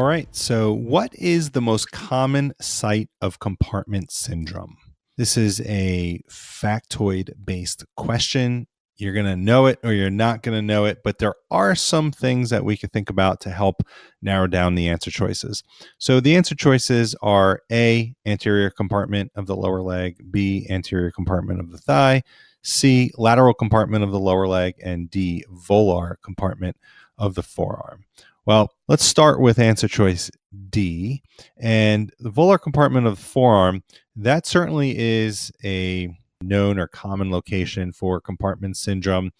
right. So, what is the most common site of compartment syndrome? This is a factoid based question. You're going to know it or you're not going to know it, but there are some things that we could think about to help narrow down the answer choices. So the answer choices are A, anterior compartment of the lower leg, B, anterior compartment of the thigh, C, lateral compartment of the lower leg, and D, volar compartment of the forearm. Well, let's start with answer choice D. And the volar compartment of the forearm, that certainly is a known or common location for compartment syndrome.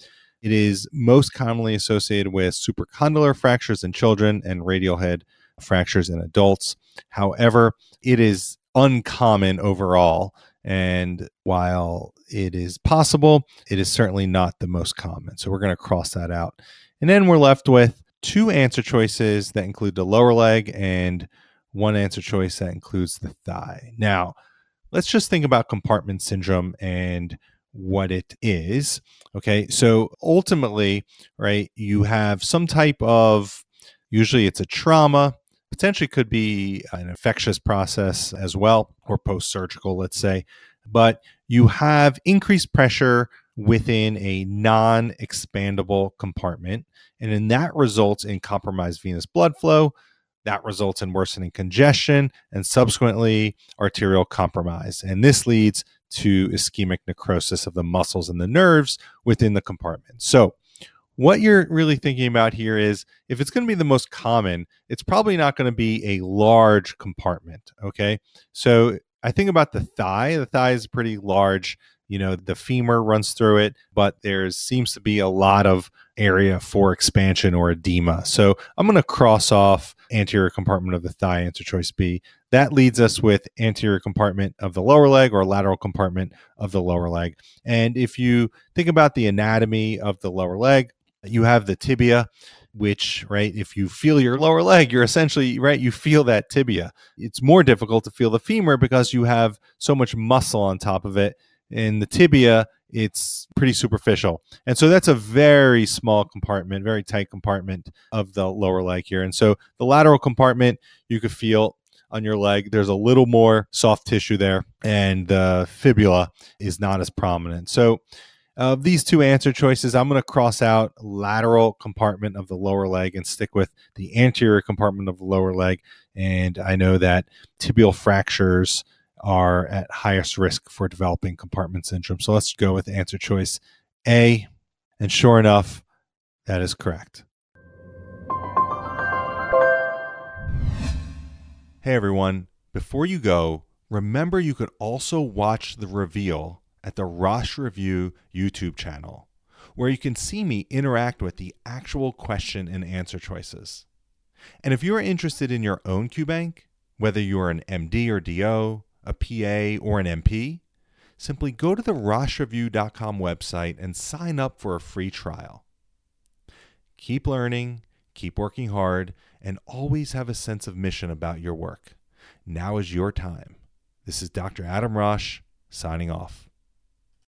It is most commonly associated with supracondylar fractures in children and radial head fractures in adults. However, it is uncommon overall. And while it is possible, it is certainly not the most common. So we're going to cross that out. And then we're left with two answer choices that include the lower leg and one answer choice that includes the thigh. Now, let's just think about compartment syndrome and what it is. Okay. So ultimately, right, you have some type of, usually it's a trauma, potentially could be an infectious process as well, or post surgical, let's say. But you have increased pressure within a non expandable compartment. And then that results in compromised venous blood flow, that results in worsening congestion and subsequently arterial compromise. And this leads to ischemic necrosis of the muscles and the nerves within the compartment. So, what you're really thinking about here is if it's going to be the most common, it's probably not going to be a large compartment. Okay. So, I think about the thigh. The thigh is pretty large you know the femur runs through it but there seems to be a lot of area for expansion or edema so i'm going to cross off anterior compartment of the thigh answer choice b that leads us with anterior compartment of the lower leg or lateral compartment of the lower leg and if you think about the anatomy of the lower leg you have the tibia which right if you feel your lower leg you're essentially right you feel that tibia. It's more difficult to feel the femur because you have so much muscle on top of it. In the tibia it's pretty superficial. And so that's a very small compartment very tight compartment of the lower leg here. And so the lateral compartment you could feel on your leg there's a little more soft tissue there and the fibula is not as prominent. So of these two answer choices, I'm going to cross out lateral compartment of the lower leg and stick with the anterior compartment of the lower leg. And I know that tibial fractures are at highest risk for developing compartment syndrome. So let's go with answer choice A. And sure enough, that is correct. Hey everyone, before you go, remember you could also watch the reveal at the Rosh Review YouTube channel, where you can see me interact with the actual question and answer choices. And if you are interested in your own QBank, whether you are an MD or DO, a PA, or an NP, simply go to the RoshReview.com website and sign up for a free trial. Keep learning, keep working hard, and always have a sense of mission about your work. Now is your time. This is Dr. Adam Rosh signing off.